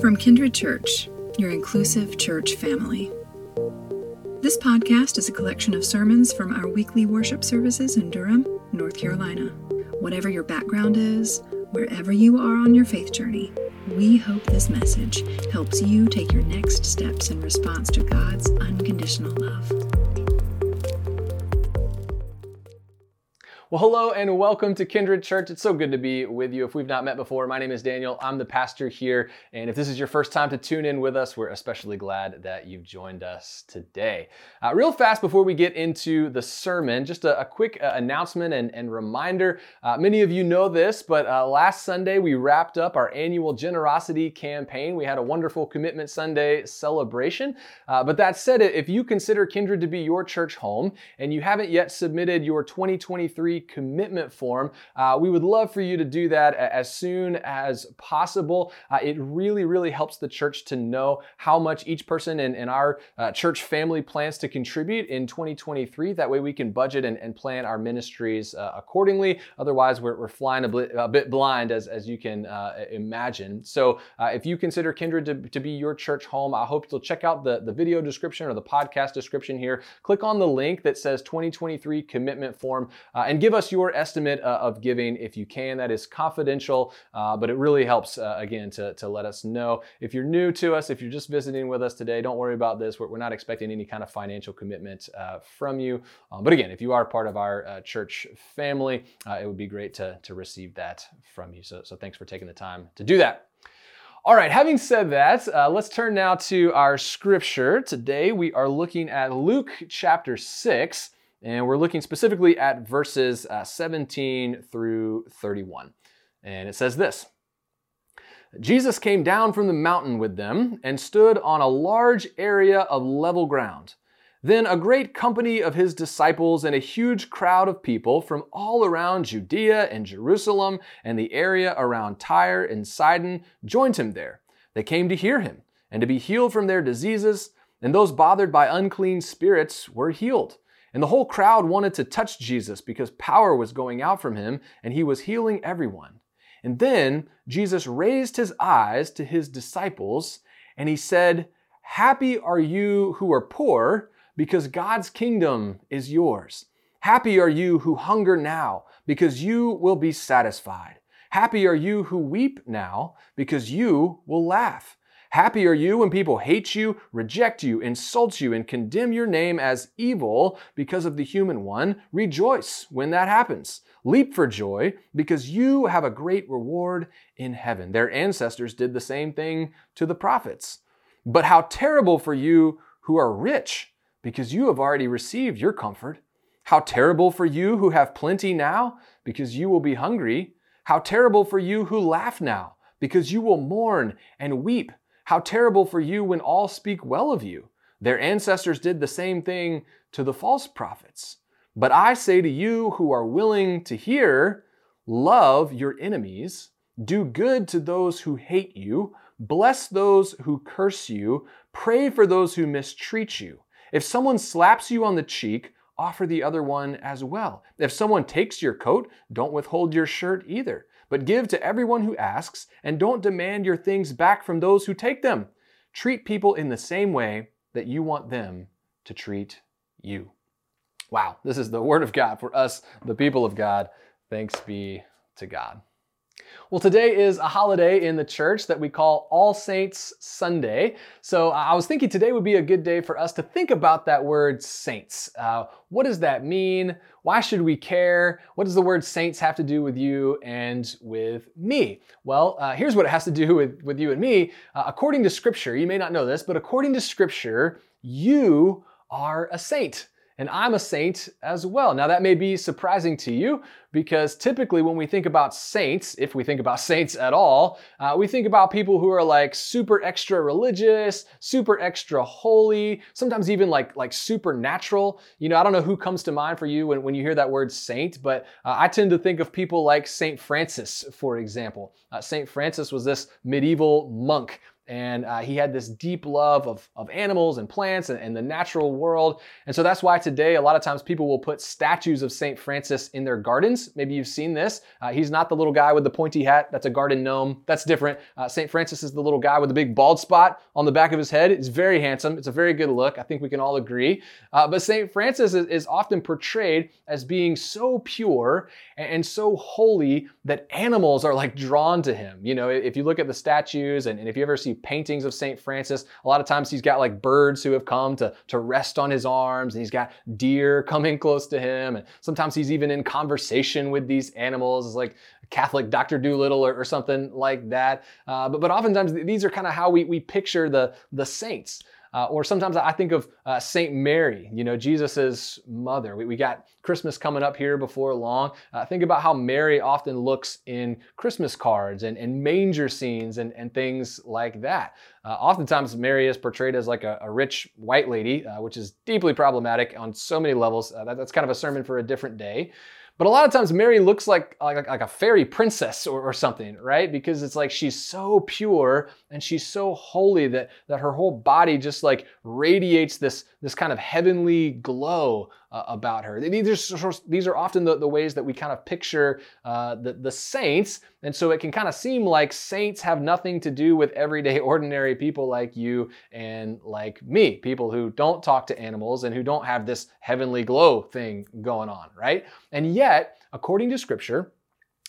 From Kindred Church, your inclusive church family. This podcast is a collection of sermons from our weekly worship services in Durham, North Carolina. Whatever your background is, wherever you are on your faith journey, we hope this message helps you take your next steps in response to God's unconditional love. Well, hello and welcome to Kindred Church. It's so good to be with you. If we've not met before, my name is Daniel. I'm the pastor here. And if this is your first time to tune in with us, we're especially glad that you've joined us today. Uh, real fast before we get into the sermon, just a, a quick uh, announcement and, and reminder. Uh, many of you know this, but uh, last Sunday we wrapped up our annual generosity campaign. We had a wonderful Commitment Sunday celebration. Uh, but that said, if you consider Kindred to be your church home and you haven't yet submitted your 2023 commitment form. Uh, we would love for you to do that as soon as possible. Uh, it really, really helps the church to know how much each person in, in our uh, church family plans to contribute in 2023. That way we can budget and, and plan our ministries uh, accordingly. Otherwise, we're, we're flying a, bit, a bit blind, as, as you can uh, imagine. So uh, if you consider Kindred to, to be your church home, I hope you'll check out the, the video description or the podcast description here. Click on the link that says 2023 commitment form and give give us your estimate uh, of giving if you can. That is confidential, uh, but it really helps, uh, again, to, to let us know. If you're new to us, if you're just visiting with us today, don't worry about this. We're, we're not expecting any kind of financial commitment uh, from you. Um, but again, if you are part of our uh, church family, it would be great to, to receive that from you. So, so thanks for taking the time to do that. All right, having said that, uh, let's turn now to our scripture. Today we are looking at Luke chapter 6. And we're looking specifically at verses uh, 17 through 31. And it says this Jesus came down from the mountain with them and stood on a large area of level ground. Then a great company of his disciples and a huge crowd of people from all around Judea and Jerusalem and the area around Tyre and Sidon joined him there. They came to hear him and to be healed from their diseases, and those bothered by unclean spirits were healed. And the whole crowd wanted to touch Jesus because power was going out from him and he was healing everyone. And then Jesus raised his eyes to his disciples and he said, Happy are you who are poor because God's kingdom is yours. Happy are you who hunger now because you will be satisfied. Happy are you who weep now because you will laugh. Happy are you when people hate you, reject you, insult you, and condemn your name as evil because of the human one. Rejoice when that happens. Leap for joy because you have a great reward in heaven. Their ancestors did the same thing to the prophets. But how terrible for you who are rich because you have already received your comfort. How terrible for you who have plenty now because you will be hungry. How terrible for you who laugh now because you will mourn and weep. How terrible for you when all speak well of you. Their ancestors did the same thing to the false prophets. But I say to you who are willing to hear, love your enemies, do good to those who hate you, bless those who curse you, pray for those who mistreat you. If someone slaps you on the cheek, offer the other one as well. If someone takes your coat, don't withhold your shirt either. But give to everyone who asks, and don't demand your things back from those who take them. Treat people in the same way that you want them to treat you. Wow, this is the word of God for us, the people of God. Thanks be to God. Well, today is a holiday in the church that we call All Saints Sunday. So I was thinking today would be a good day for us to think about that word saints. Uh, what does that mean? Why should we care? What does the word saints have to do with you and with me? Well, uh, here's what it has to do with, with you and me. Uh, according to Scripture, you may not know this, but according to Scripture, you are a saint and I'm a saint as well. Now, that may be surprising to you because typically when we think about saints, if we think about saints at all, uh, we think about people who are like super extra religious, super extra holy, sometimes even like, like supernatural. You know, I don't know who comes to mind for you when, when you hear that word saint, but uh, I tend to think of people like Saint Francis, for example. Uh, Saint Francis was this medieval monk and uh, he had this deep love of, of animals and plants and, and the natural world. And so that's why today, a lot of times people will put statues of St. Francis in their gardens. Maybe you've seen this. Uh, he's not the little guy with the pointy hat, that's a garden gnome. That's different. Uh, St. Francis is the little guy with the big bald spot on the back of his head. He's very handsome. It's a very good look. I think we can all agree. Uh, but St. Francis is, is often portrayed as being so pure and so holy that animals are like drawn to him. You know, if you look at the statues and, and if you ever see paintings of St. Francis, a lot of times he's got like birds who have come to, to rest on his arms and he's got deer coming close to him. And sometimes he's even in conversation with these animals. Like Catholic Dr. Dolittle or, or something like that. Uh, but, but oftentimes these are kind of how we, we picture the, the saints. Uh, or sometimes I think of uh, Saint Mary, you know, Jesus's mother. We, we got Christmas coming up here before long. Uh, think about how Mary often looks in Christmas cards and, and manger scenes and, and things like that. Uh, oftentimes, Mary is portrayed as like a, a rich white lady, uh, which is deeply problematic on so many levels. Uh, that, that's kind of a sermon for a different day. But a lot of times Mary looks like, like, like a fairy princess or, or, something, right? Because it's like she's so pure and she's so holy that, that her whole body just like radiates this, this kind of heavenly glow uh, about her. These are, these are often the, the ways that we kind of picture uh, the, the saints. And so it can kind of seem like saints have nothing to do with everyday, ordinary people like you and like me, people who don't talk to animals and who don't have this heavenly glow thing going on, right? And yet, according to scripture,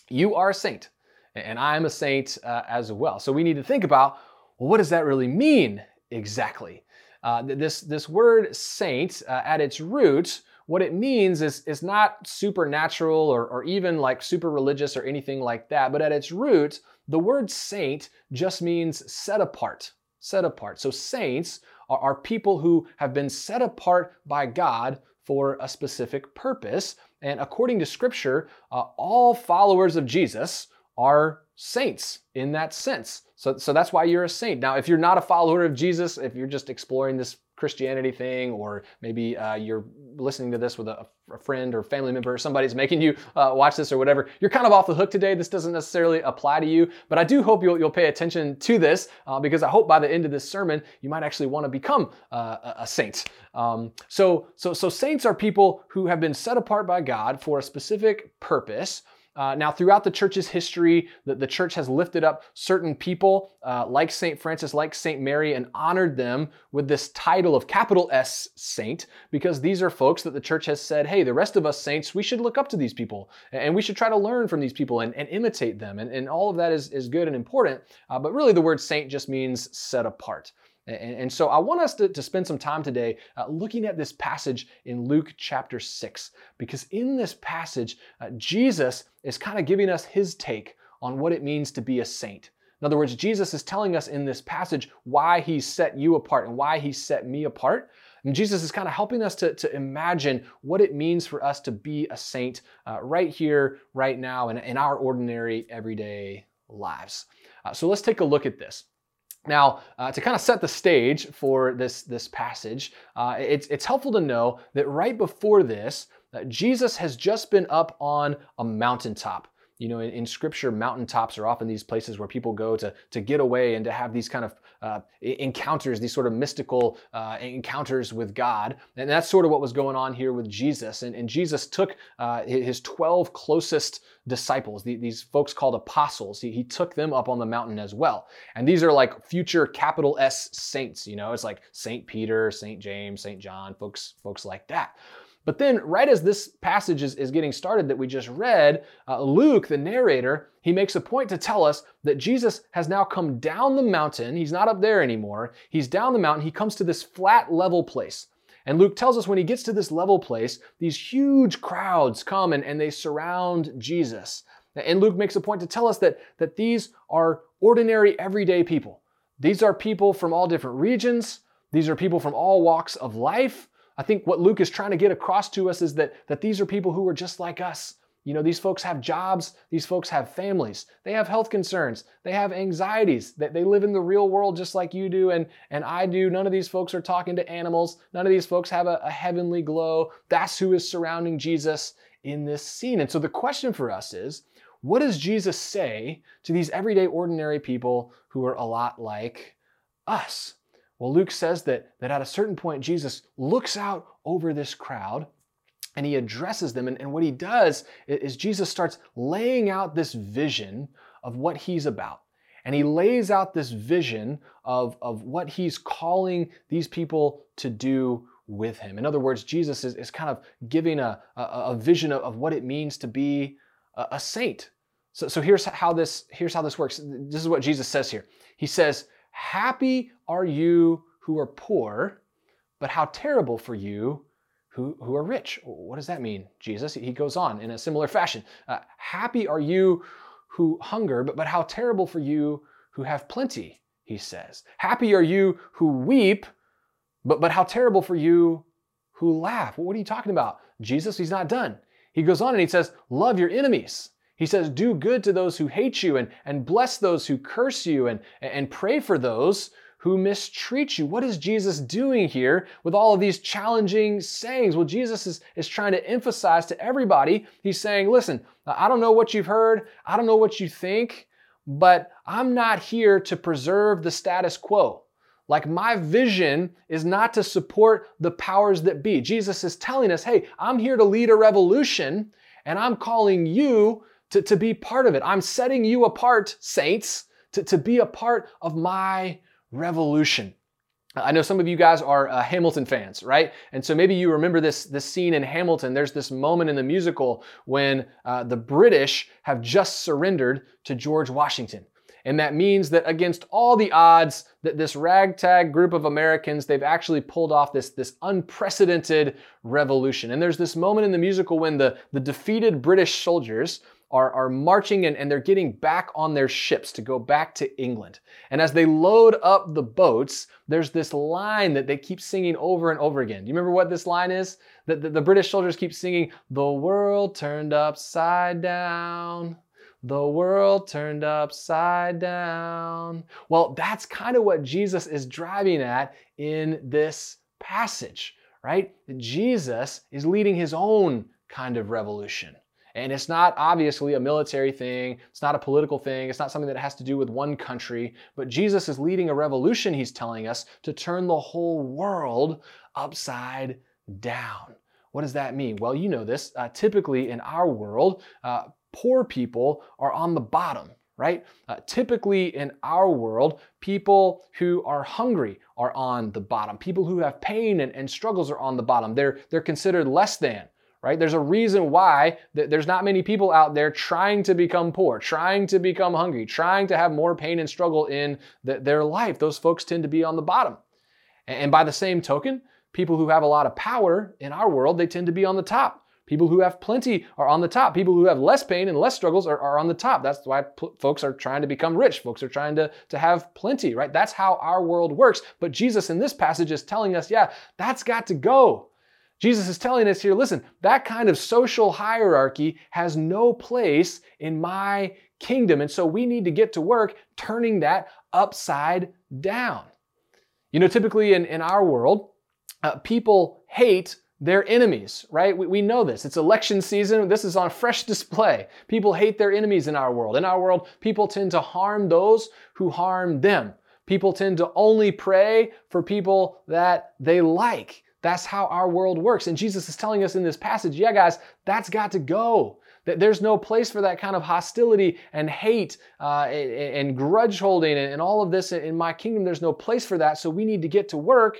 you are a saint and I'm a saint uh, as well. So we need to think about well, what does that really mean exactly? Uh, this, this word saint, uh, at its root, what it means is, is not supernatural or, or even like super religious or anything like that, but at its root, the word saint just means set apart, set apart. So saints are, are people who have been set apart by God for a specific purpose. And according to scripture, uh, all followers of Jesus are saints in that sense. So, so that's why you're a saint. Now, if you're not a follower of Jesus, if you're just exploring this Christianity thing, or maybe uh, you're listening to this with a, a, friend or family member, or somebody's making you uh, watch this or whatever, you're kind of off the hook today. This doesn't necessarily apply to you, but I do hope you'll, you'll pay attention to this uh, because I hope by the end of this sermon, you might actually want to become uh, a saint. Um, so, so, so saints are people who have been set apart by God for a specific purpose. Uh, now, throughout the church's history, the, the church has lifted up certain people uh, like St. Francis, like St. Mary, and honored them with this title of capital S saint, because these are folks that the church has said, hey, the rest of us saints, we should look up to these people and we should try to learn from these people and, and imitate them. And, and all of that is, is good and important. Uh, but really, the word saint just means set apart. And, and, so I want us to, to spend some time today uh, looking at this passage in Luke chapter 6, because in this passage, uh, Jesus is kind of giving us his take on what it means to be a saint. In other words, Jesus is telling us in this passage why he set you apart and why he set me apart. And Jesus is kind of helping us to, to imagine what it means for us to be a saint uh, right here, right now, in, in our ordinary, everyday lives. Uh, so let's take a look at this. Now, uh, to kind of set the stage for this, this passage, uh, it's, it's helpful to know that right before this, uh, Jesus has just been up on a mountaintop. You know, in, in, scripture, mountaintops are often these places where people go to, to get away and to have these kind of uh, encounters, these sort of mystical uh, encounters with God. And that's sort of what was going on here with Jesus. And, and Jesus took uh, his 12 closest disciples, the, these folks called apostles, he, he took them up on the mountain as well. And these are like future capital S saints, you know, it's like St. Peter, St. James, St. John, folks, folks like that. But then, right as this passage is, is getting started that we just read, uh, Luke, the narrator, he makes a point to tell us that Jesus has now come down the mountain. He's not up there anymore. He's down the mountain. He comes to this flat, level place. And Luke tells us when he gets to this level place, these huge crowds come and, and they surround Jesus. And Luke makes a point to tell us that, that these are ordinary, everyday people. These are people from all different regions. These are people from all walks of life. I think what Luke is trying to get across to us is that, that these are people who are just like us. You know, these folks have jobs, these folks have families, they have health concerns, they have anxieties, that they live in the real world just like you do and, and I do. None of these folks are talking to animals, none of these folks have a, a heavenly glow. That's who is surrounding Jesus in this scene. And so the question for us is what does Jesus say to these everyday, ordinary people who are a lot like us. Well, Luke says that, that at a certain point, Jesus looks out over this crowd and he addresses them. And, and what he does is Jesus starts laying out this vision of what he's about. And he lays out this vision of, of what he's calling these people to do with him. In other words, Jesus is, is kind of giving a, a, a vision of, of, what it means to be a, a saint. So, so here's how this here's how this works. This is what Jesus says here. He says, Happy are you who are poor, but how terrible for you who, who are rich. What does that mean, Jesus? He goes on in a similar fashion. Uh, happy are you who hunger, but, but how terrible for you who have plenty, he says. Happy are you who weep, but, but how terrible for you who laugh. What are you talking about? Jesus, he's not done. He goes on and he says, Love your enemies. He says, Do good to those who hate you and, and bless those who curse you and, and pray for those who mistreat you. What is Jesus doing here with all of these challenging sayings? Well, Jesus is, is trying to emphasize to everybody, he's saying, listen, I don't know what you've heard, I don't know what you think, but I'm not here to preserve the status quo. Like my vision is not to support the powers that be. Jesus is telling us, hey, I'm here to lead a revolution and I'm calling you to, to be part of it. I'm setting you apart, saints, to, to be a part of my revolution. I know some of you guys are uh, Hamilton fans, right? And so maybe you remember this, this scene in Hamilton. There's this moment in the musical when uh, the British have just surrendered to George Washington. And that means that against all the odds, that this ragtag group of Americans, they've actually pulled off this, this unprecedented revolution. And there's this moment in the musical when the, the defeated British soldiers are, are marching and, and they're getting back on their ships to go back to England. And as they load up the boats, there's this line that they keep singing over and over again. Do you remember what this line is? That the, the British soldiers keep singing, The world turned upside down. The world turned upside down. Well, that's kind of what Jesus is driving at in this passage, right? Jesus is leading his own kind of revolution. And it's not obviously a military thing, it's not a political thing, it's not something that has to do with one country, but Jesus is leading a revolution, he's telling us, to turn the whole world upside down. What does that mean? Well, you know this. Uh, typically in our world, uh, poor people are on the bottom, right? Uh, typically in our world, people who are hungry are on the bottom. People who have pain and, and struggles are on the bottom. They're, they're considered less than right? There's a reason why there's not many people out there trying to become poor, trying to become hungry, trying to have more pain and struggle in their life. Those folks tend to be on the bottom. And by the same token, people who have a lot of power in our world, they tend to be on the top. People who have plenty are on the top. People who have less pain and less struggles are, are on the top. That's why folks are trying to become rich. Folks are trying to, to have plenty, right? That's how our world works. But Jesus in this passage is telling us, yeah, that's got to go. Jesus is telling us here listen, that kind of social hierarchy has no place in my kingdom. And so we need to get to work turning that upside down. You know, typically in, in our world, uh, people hate their enemies, right? We, we know this. It's election season. This is on fresh display. People hate their enemies in our world. In our world, people tend to harm those who harm them. People tend to only pray for people that they like. That's how our world works. And Jesus is telling us in this passage, yeah, guys, that's got to go. That there's no place for that kind of hostility and hate uh, and, and, grudge holding and, all of this in my kingdom. There's no place for that. So we need to get to work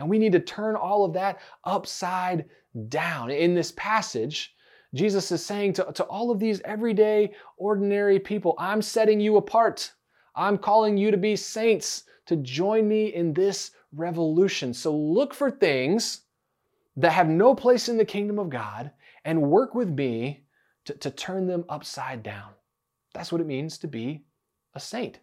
and we need to turn all of that upside down. In this passage, Jesus is saying to, to all of these everyday, ordinary people, I'm setting you apart. I'm calling you to be saints, to join me in this revolution. So look for things that have no place in the kingdom of God and work with me to, to turn them upside down. That's what it means to be a saint.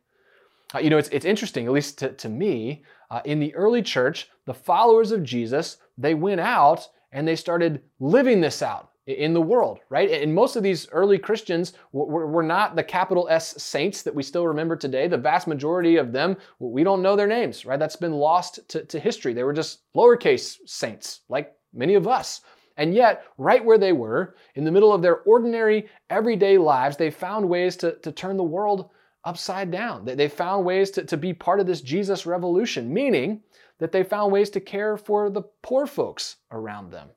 Uh, you know, it's, it's interesting, at least to, to me, uh, in the early church, the followers of Jesus, they went out and they started living this out in the world, right? And most of these early Christians were, not the capital S saints that we still remember today. The vast majority of them, we don't know their names, right? That's been lost to, to history. They were just lowercase saints, like many of us. And yet, right where they were, in the middle of their ordinary, everyday lives, they found ways to, to turn the world upside down. They found ways to, to be part of this Jesus revolution, meaning that they found ways to care for the poor folks around them.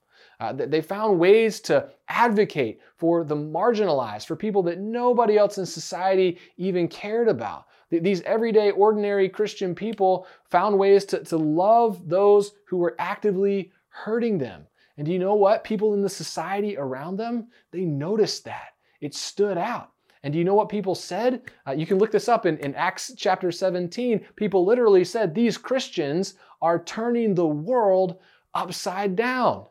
Uh, they found ways to advocate for the marginalized, for people that nobody else in society even cared about. These everyday, ordinary Christian people found ways to, to love those who were actively hurting them. And do you know what? People in the society around them, they noticed that. It stood out. And do you know what people said? Uh, you can look this up in, in Acts chapter 17. People literally said, These Christians are turning the world upside down.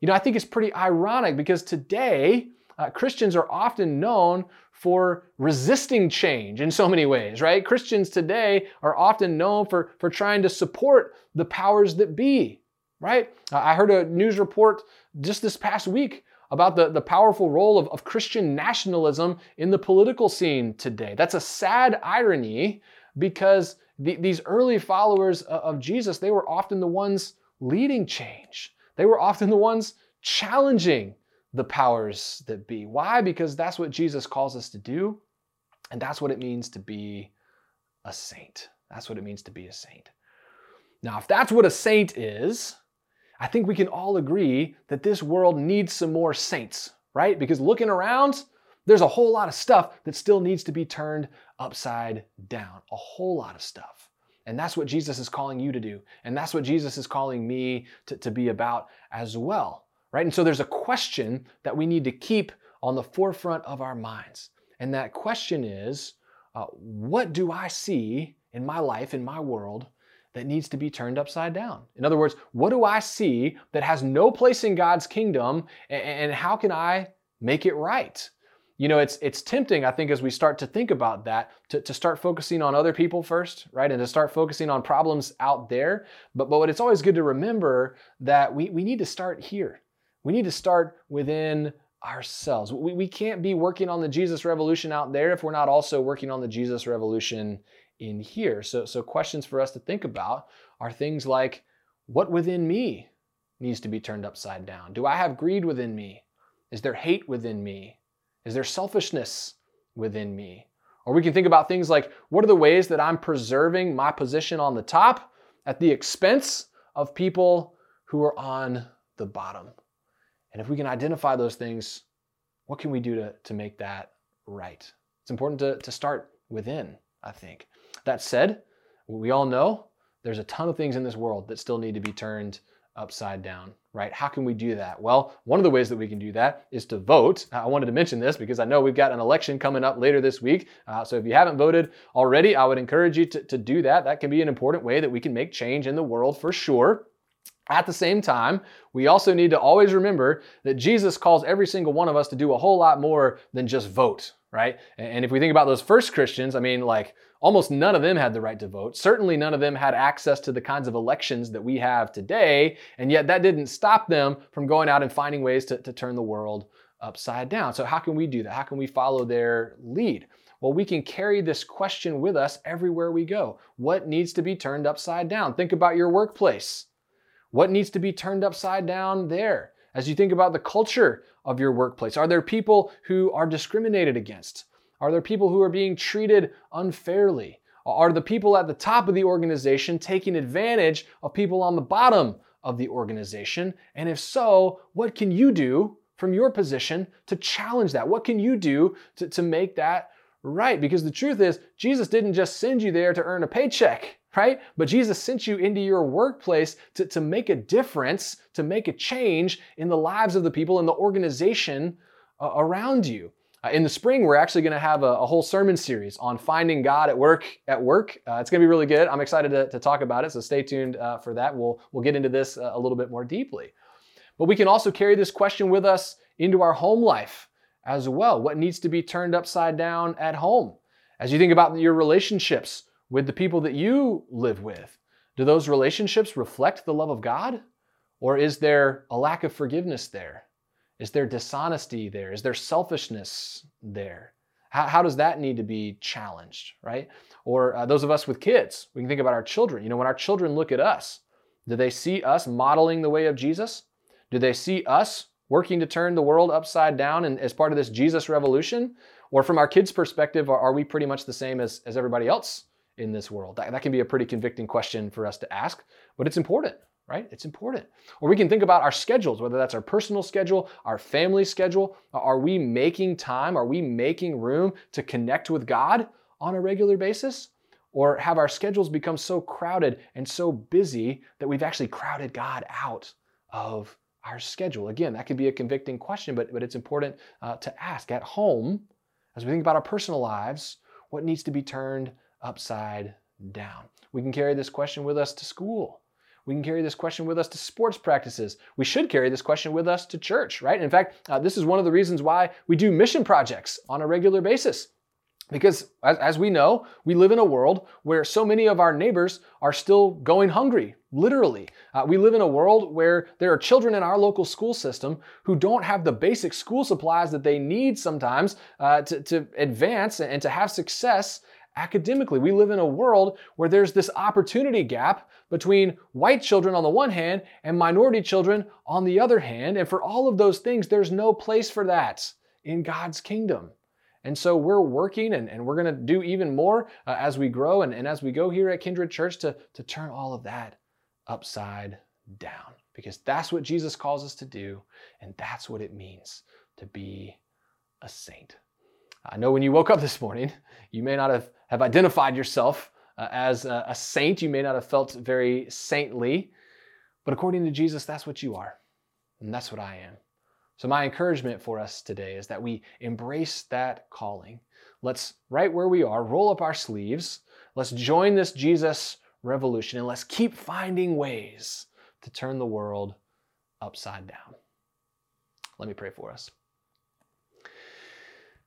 You know, I think it's pretty ironic because today, uh, Christians are often known for resisting change in so many ways, right? Christians today are often known for, for trying to support the powers that be, right? Uh, I heard a news report just this past week about the, the powerful role of, of Christian nationalism in the political scene today. That's a sad irony because the, these early followers of Jesus, they were often the ones leading change. They were often the ones challenging the powers that be. Why? Because that's what Jesus calls us to do, and that's what it means to be a saint. That's what it means to be a saint. Now, if that's what a saint is, I think we can all agree that this world needs some more saints, right? Because looking around, there's a whole lot of stuff that still needs to be turned upside down. A whole lot of stuff. And that's what Jesus is calling you to do. And that's what Jesus is calling me to, to be about as well, right? And so there's a question that we need to keep on the forefront of our minds. And that question is uh, what do I see in my life, in my world, that needs to be turned upside down. In other words, what do I see that has no place in God's kingdom and how can I make it right? You know, it's it's tempting, I think, as we start to think about that, to, to start focusing on other people first, right? And to start focusing on problems out there. But but it's always good to remember that we, we need to start here. We need to start within ourselves. We, we can't be working on the Jesus revolution out there if we're not also working on the Jesus revolution in here. So, so questions for us to think about are things like what within me needs to be turned upside down? Do I have greed within me? Is there hate within me? Is there selfishness within me? Or we can think about things like what are the ways that I'm preserving my position on the top at the expense of people who are on the bottom? And if we can identify those things, what can we do to, to make that right? It's important to, to start within, I think. That said, we all know there's a ton of things in this world that still need to be turned upside down, right? How can we do that? Well, one of the ways that we can do that is to vote. I wanted to mention this because I know we've got an election coming up later this week. Uh, so if you haven't voted already, I would encourage you to, to do that. That can be an important way that we can make change in the world for sure. At the same time, we also need to always remember that Jesus calls every single one of us to do a whole lot more than just vote, right? And if we think about those first Christians, I mean, like almost none of them had the right to vote. Certainly none of them had access to the kinds of elections that we have today. And yet that didn't stop them from going out and finding ways to, to turn the world upside down. So, how can we do that? How can we follow their lead? Well, we can carry this question with us everywhere we go. What needs to be turned upside down? Think about your workplace. What needs to be turned upside down there? As you think about the culture of your workplace, are there people who are discriminated against? Are there people who are being treated unfairly? Are the people at the top of the organization taking advantage of people on the bottom of the organization? And if so, what can you do from your position to challenge that? What can you do to, to make that right? Because the truth is, Jesus didn't just send you there to earn a paycheck right? But Jesus sent you into your workplace to, to make a difference, to make a change in the lives of the people in the organization uh, around you. Uh, in the spring, we're actually going to have a, a, whole sermon series on finding God at work. At work, uh, it's going to be really good. I'm excited to, to talk about it, so stay tuned uh, for that. We'll we'll get into this uh, a little bit more deeply. But we can also carry this question with us into our home life as well. What needs to be turned upside down at home? As you think about your relationships with the people that you live with? Do those relationships reflect the love of God? Or is there a lack of forgiveness there? Is there dishonesty there? Is there selfishness there? How, how does that need to be challenged, right? Or uh, those of us with kids, we can think about our children. You know, when our children look at us, do they see us modeling the way of Jesus? Do they see us working to turn the world upside down and as part of this Jesus revolution? Or from our kids' perspective, are, are we pretty much the same as, as everybody else in this world? That, that can be a pretty convicting question for us to ask, but it's important right? It's important. Or we can think about our schedules, whether that's our personal schedule, our family schedule. Are we making time? Are we making room to connect with God on a regular basis? Or have our schedules become so crowded and so busy that we've actually crowded God out of our schedule? Again, that could be a convicting question, but, but it's important uh, to ask at home, as we think about our personal lives, what needs to be turned upside down? We can carry this question with us to school we can carry this question with us to sports practices. We should carry this question with us to church, right? In fact, uh, this is one of the reasons why we do mission projects on a regular basis. Because as, as, we know, we live in a world where so many of our neighbors are still going hungry, literally. Uh, we live in a world where there are children in our local school system who don't have the basic school supplies that they need sometimes uh, to, to advance and to have success academically. We live in a world where there's this opportunity gap between white children on the one hand and minority children on the other hand. And for all of those things, there's no place for that in God's kingdom. And so we're working and, and we're going to do even more uh, as we grow and, and as we go here at Kindred Church to, to turn all of that upside down because that's what Jesus calls us to do. And that's what it means to be a saint. I know when you woke up this morning, you may not have, have identified yourself uh, as a, a saint. You may not have felt very saintly, but according to Jesus, that's what you are. And that's what I am. So, my encouragement for us today is that we embrace that calling. Let's, right where we are, roll up our sleeves. Let's join this Jesus revolution and let's keep finding ways to turn the world upside down. Let me pray for us.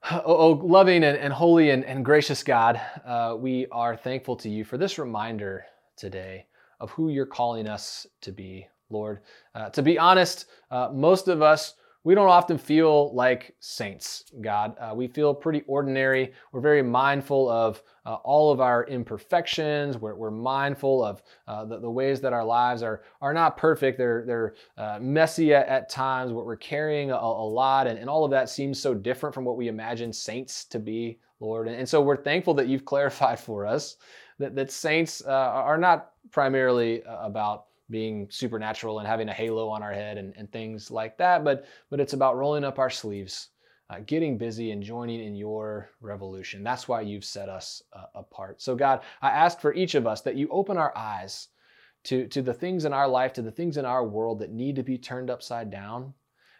Oh, oh, loving and, and holy and, and, gracious God, uh, we are thankful to you for this reminder today of who you're calling us to be, Lord. Uh, to be honest, uh, most of us we don't often feel like saints, God. Uh, we feel pretty ordinary. We're very mindful of uh, all of our imperfections. We're, we're mindful of uh, the, the, ways that our lives are, are not perfect. They're, they're uh, messy at, at, times. We're carrying a, a lot, and, and all of that seems so different from what we imagine saints to be, Lord. And, and so we're thankful that you've clarified for us that, that saints uh, are not primarily uh, about being supernatural and having a halo on our head and, and things like that, but, but it's about rolling up our sleeves, uh, getting busy and joining in your revolution. That's why you've set us uh, apart. So, God, I ask for each of us that you open our eyes to, to the things in our life, to the things in our world that need to be turned upside down.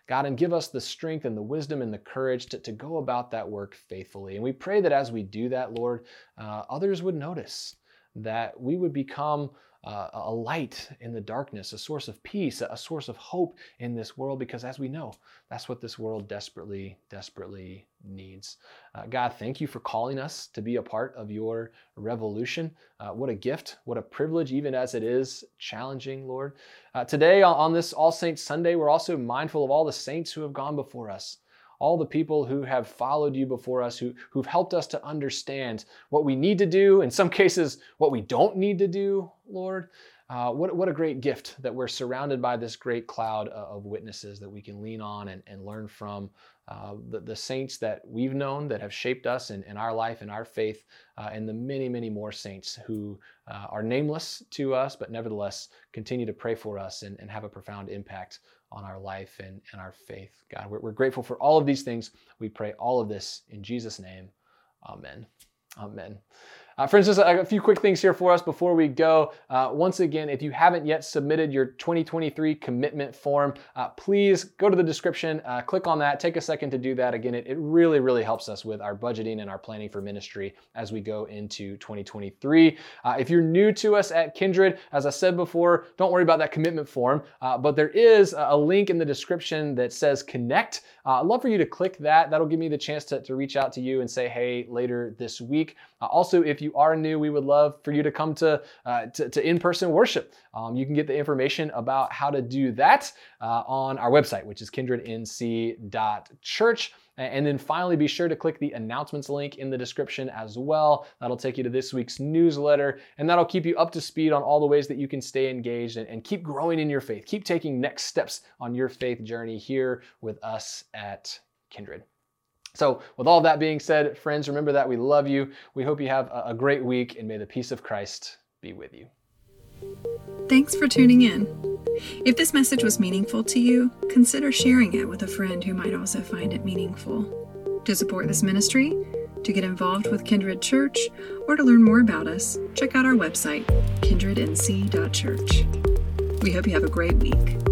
God, and give us the strength and the wisdom and the courage to, to go about that work faithfully. And we pray that as we do that, Lord, uh, others would notice that we would become uh, a light in the darkness, a source of peace, a source of hope in this world, because as we know, that's what this world desperately, desperately needs. Uh, God, thank you for calling us to be a part of your revolution. Uh, what a gift, what a privilege, even as it is challenging, Lord. Uh, today, on this All Saints Sunday, we're also mindful of all the saints who have gone before us all the people who have followed you before us, who, who've helped us to understand what we need to do, in some cases, what we don't need to do, Lord. Uh, what, what a great gift that we're surrounded by this great cloud of witnesses that we can lean on and, and learn from. Uh, the, the, saints that we've known that have shaped us in, in our life and our faith, uh, and the many, many more saints who uh, are nameless to us, but nevertheless continue to pray for us and, and have a profound impact on our life and, and our faith. God, we're, we're grateful for all of these things. We pray all of this in Jesus' name. Amen. Amen. Uh, for instance, a few quick things here for us before we go. Uh, once again, if you haven't yet submitted your 2023 commitment form, uh, please go to the description, uh, click on that, take a second to do that. Again, it, it really, really helps us with our budgeting and our planning for ministry as we go into 2023. Uh, if you're new to us at Kindred, as I said before, don't worry about that commitment form, uh, but there is a link in the description that says connect. I'd love for you to click that. That'll give me the chance to, to reach out to you and say, hey, later this week. Also, if you are new, we would love for you to come to, uh, to, to, in-person worship. Um, you can get the information about how to do that uh, on our website, which is kindrednc.church. And then finally, be sure to click the announcements link in the description as well. That'll take you to this week's newsletter, and that'll keep you up to speed on all the ways that you can stay engaged and, and keep growing in your faith. Keep taking next steps on your faith journey here with us at Kindred. So, with all that being said, friends, remember that we love you. We hope you have a great week, and may the peace of Christ be with you. Thanks for tuning in. If this message was meaningful to you, consider sharing it with a friend who might also find it meaningful. To support this ministry, to get involved with Kindred Church, or to learn more about us, check out our website, kindrednc.church. We hope you have a great week.